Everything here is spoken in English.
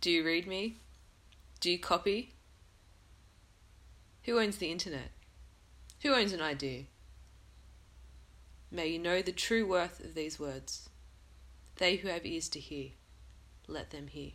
Do you read me? Do you copy? Who owns the internet? Who owns an idea? May you know the true worth of these words. They who have ears to hear, let them hear.